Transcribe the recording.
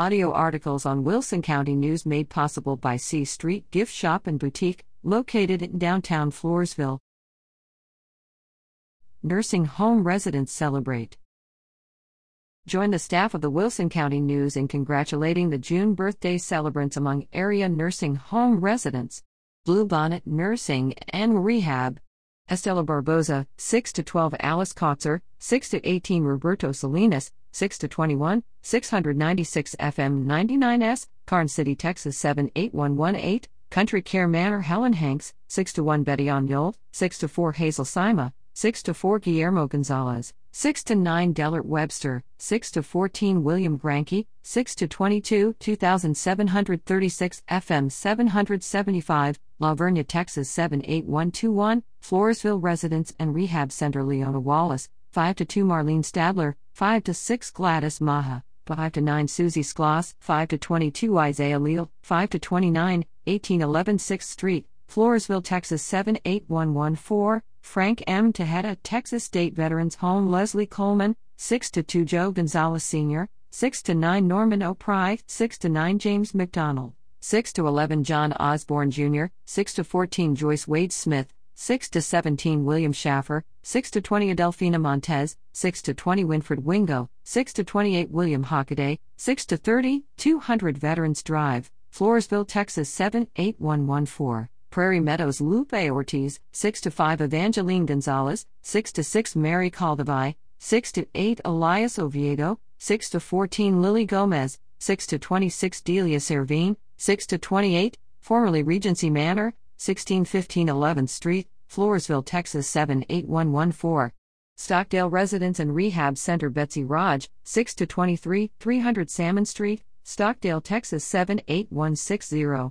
Audio articles on Wilson County News made possible by C Street Gift Shop and Boutique, located in downtown Floresville. Nursing home residents celebrate. Join the staff of the Wilson County News in congratulating the June birthday celebrants among area nursing home residents. Bluebonnet Nursing and Rehab. Estela Barboza, 6 to 12 Alice Kotzer, 6 to 18 Roberto Salinas, 6 to 21, 696 FM 99S, Karnes City, Texas 78118, Country Care Manor Helen Hanks, 6 to 1 Betty Onyol, 6 to 4 Hazel Sima, 6 to 4 Guillermo Gonzalez, 6 to 9 Dellert Webster, 6 to 14 William Granke, 6 to 22 2736 FM 775, La Vernia, Texas 78121, Floresville Residence and Rehab Center Leona Wallace, 5 to 2 Marlene Stadler, 5 to 6 Gladys Maha, 5 to 9 Susie Skloss, 5 to 22 Isaiah Leal, 5 to 29, 1811 6th Street, Floresville, Texas 78114, Frank M. Tejeda, Texas State Veterans Home Leslie Coleman, 6 to 2 Joe Gonzalez Sr., 6 to 9 Norman O'Pry, 6 to 9 James McDonald, 6 to 11 John Osborne Jr., 6 to 14 Joyce Wade Smith, 6 to 17 William Schaffer, 6 to 20 Adelphina Montez, 6 to 20 Winfred Wingo, 6 to 28 William Hockaday, 6 to 30 200 Veterans Drive, Floresville, Texas 78114. Prairie Meadows Lupe Ortiz, 6 to 5 Evangeline Gonzalez, 6 to 6 Mary Caldevi, 6 to 8 Elias Oviedo, 6 to 14 Lily Gomez, 6 to 26 Delia Servine, 6 to 28, formerly Regency Manor, 1615 11th Street, Floresville, Texas 78114. Stockdale Residence and Rehab Center Betsy Raj, 6 to 23 300 Salmon Street, Stockdale, Texas 78160.